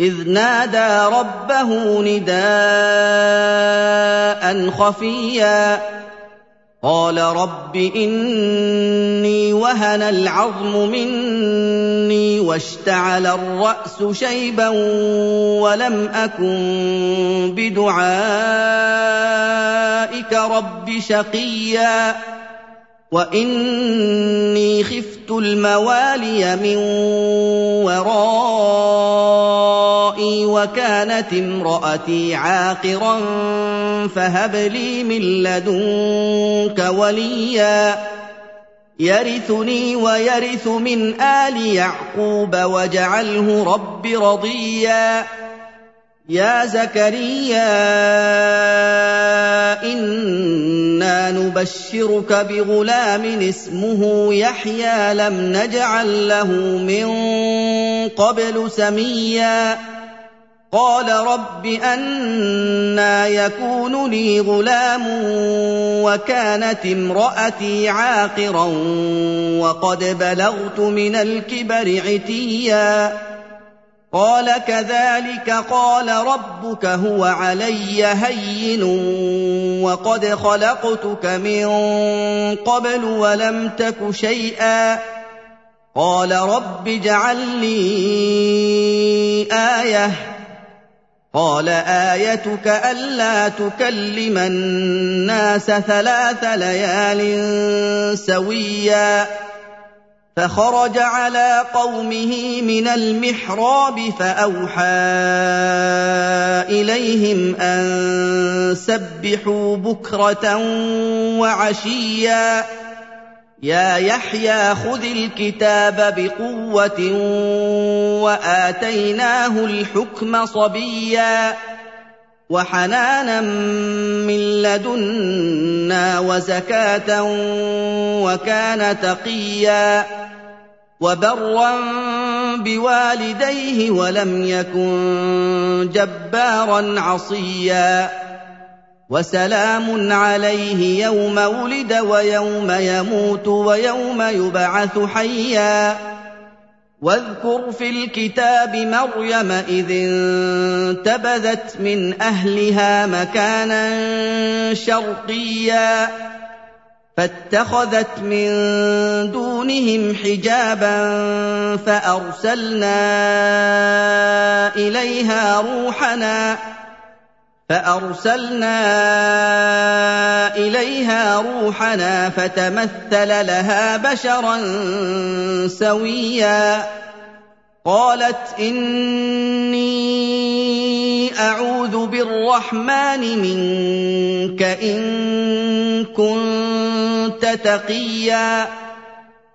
إذ نادى ربه نداء خفيا. قال رب إني وهن العظم مني واشتعل الرأس شيبا ولم أكن بدعائك رب شقيا. وإني خفت الموالي من ورائي وكانت امرأتي عاقرا فهب لي من لدنك وليا يرثني ويرث من آل يعقوب واجعله رب رضيا يا زكريا أنا نبشرك بغلام اسمه يحيى لم نجعل له من قبل سميا قال رب أنا يكون لي غلام وكانت امرأتي عاقرا وقد بلغت من الكبر عتيا. قال كذلك قال ربك هو علي هين وقد خلقتك من قبل ولم تك شيئا. قال رب اجعل لي آية قال آيتك ألا تكلم الناس ثلاث ليال سويا فخرج على قومه من المحراب فأوحى إليهم أن سبحوا بكرة وعشيا يا يحيى خذ الكتاب بقوة وآتيناه الحكم صبيا وحنانا من لدنا وزكاة وكان تقيا وبرا بوالديه ولم يكن جبارا عصيا وسلام عليه يوم ولد ويوم يموت ويوم يبعث حيا. واذكر في الكتاب مريم إذ انتبذت من أهلها مكانا شرقيا. فاتخذت من دونهم حجابا فأرسلنا إليها روحنا فأرسلنا إليها روحنا فتمثل لها بشرا سويا. قالت إني أعوذ بالرحمن منك إن كنت تقيا.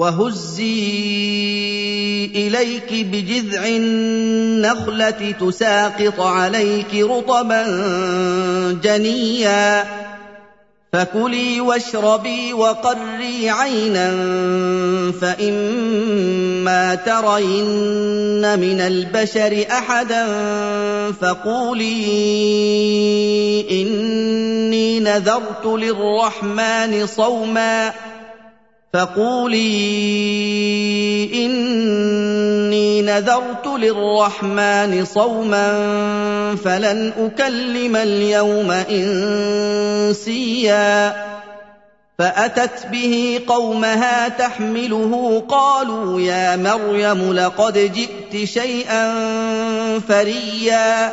وهزي إليك بجذع النخلة تساقط عليك رطبا جنيا. فكلي واشربي وقري عينا فإما ترين من البشر أحدا فقولي إني نذرت للرحمن صوما. فقولي إني نذرت للرحمن صوما فلن أكلم اليوم إنسيا. فأتت به قومها تحمله قالوا يا مريم لقد جئت شيئا فريا.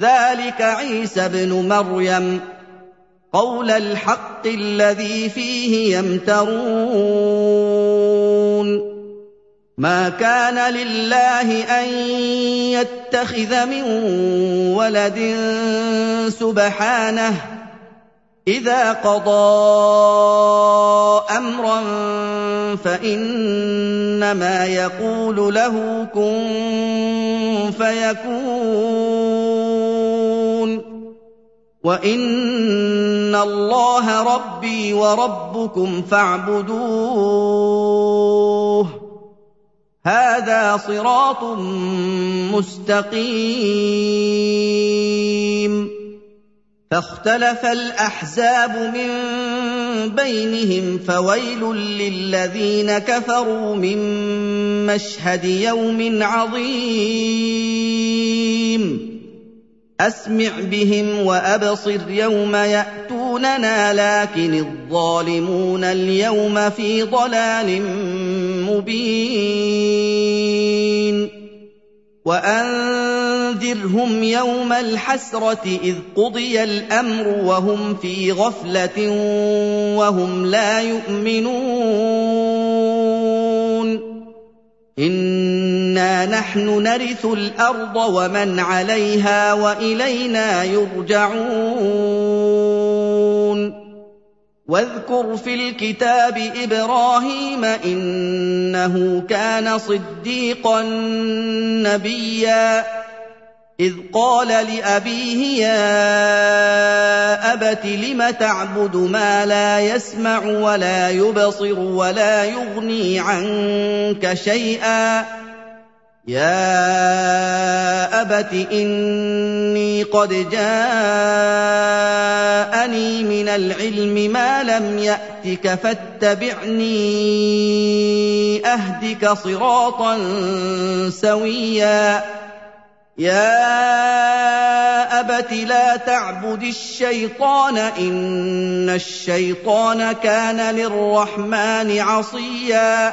ذلك عيسى ابن مريم. قول الحق الذي فيه يمترون. ما كان لله أن يتخذ من ولد سبحانه. إذا قضى أمرا فإنما يقول له كن فيكون. وان الله ربي وربكم فاعبدوه. هذا صراط مستقيم. فاختلف الاحزاب من بينهم فويل للذين كفروا من مشهد يوم عظيم. أسمع بهم وأبصر يوم يأتوننا لكن الظالمون اليوم في ضلال مبين. وأنذرهم يوم الحسرة إذ قضي الأمر وهم في غفلة وهم لا يؤمنون. انا نحن نرث الأرض ومن عليها والينا يرجعون واذكر في الكتاب إبراهيم انه كان صديقا نبيا اذ قال لابيه يا ابت لم تعبد ما لا يسمع ولا يبصر ولا يغني عنك شيئا يا ابت اني قد جاءني من العلم ما لم ياتك فاتبعني اهدك صراطا سويا يا ابت لا تعبد الشيطان ان الشيطان كان للرحمن عصيا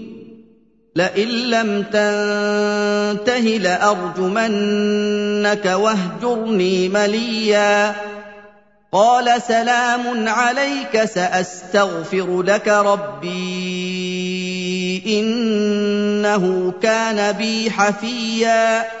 لئن لم تنته لأرجمنك واهجرني مليا. قال سلام عليك سأستغفر لك ربي. إنه كان بي حفيا.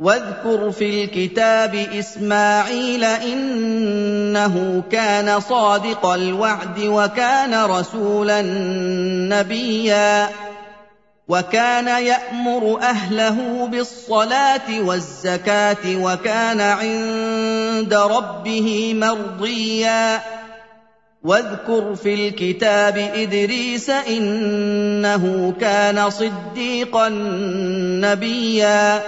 واذكر في الكتاب إسماعيل إنه كان صادق الوعد وكان رسولا نبيا وكان يأمر أهله بالصلاة والزكاة وكان عند ربه مرضيا واذكر في الكتاب إدريس إنه كان صديقا نبيا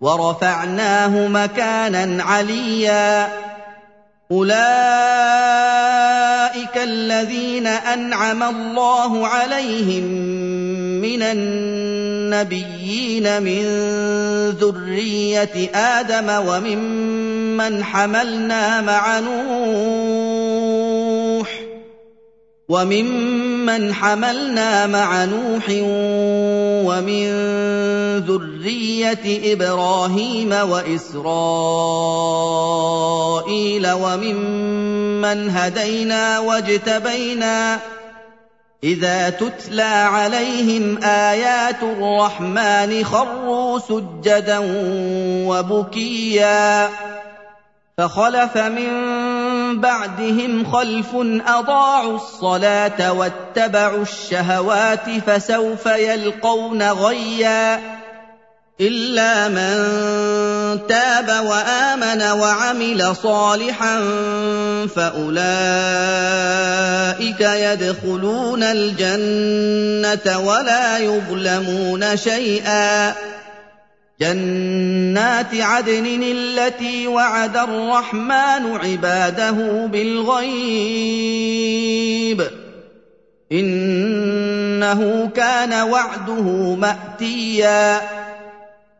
ورفعناه مكانا عليا. أولئك الذين أنعم الله عليهم من النبيين من ذرية آدم وممن حملنا مع نوح وممن حملنا مع نوح ومن ذرية إبراهيم وإسرائيل وممن هدينا واجتبينا إذا تتلى عليهم آيات الرحمن خروا سجدا وبكيا فخلف من بعدهم خلف أضاعوا الصلاة واتبعوا الشهوات فسوف يلقون غيا إلا من تاب وآمن وعمل صالحا فأولئك يدخلون الجنة ولا يظلمون شيئا. جنات عدن التي وعد الرحمن عباده بالغيب. إنه كان وعده مأتيا.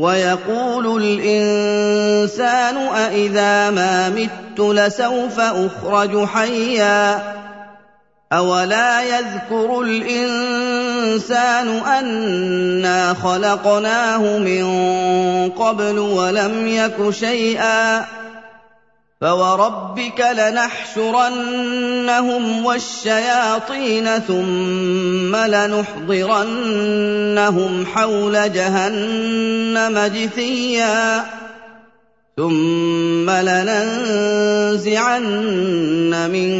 ويقول الإنسان أإذا ما مت لسوف أخرج حيا أولا يذكر الإنسان أنا خلقناه من قبل ولم يك شيئا فوربك لنحشرنهم والشياطين ثم لنحضرنهم حول جهنم جثيا ثم لننزعن من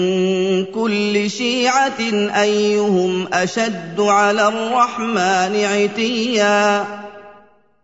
كل شيعه ايهم اشد على الرحمن عتيا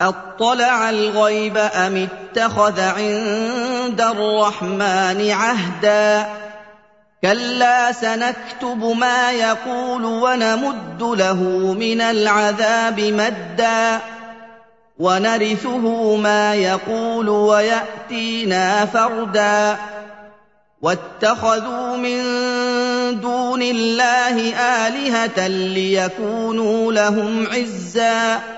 أطلع الغيب أم اتخذ عند الرحمن عهدا؟ كلا سنكتب ما يقول ونمد له من العذاب مدا. ونرثه ما يقول ويأتينا فردا. واتخذوا من دون الله آلهة ليكونوا لهم عزا.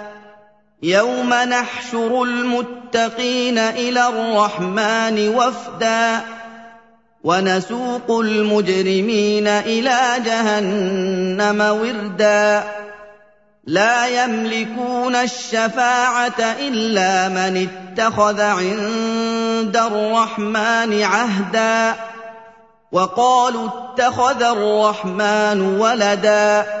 يوم نحشر المتقين إلى الرحمن وفدا ونسوق المجرمين إلى جهنم وردا لا يملكون الشفاعه الا من اتخذ عند الرحمن عهدا وقالوا اتخذ الرحمن ولدا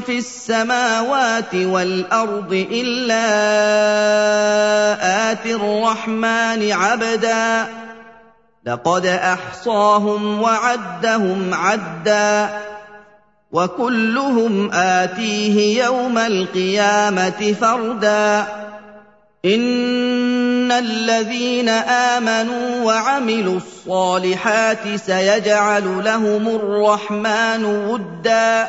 في السماوات والأرض إلا اتي الرحمن عبدا. لقد أحصاهم وعدهم عدا. وكلهم آتيه يوم القيامة فردا. إن الذين آمنوا وعملوا الصالحات سيجعل لهم الرحمن ودا.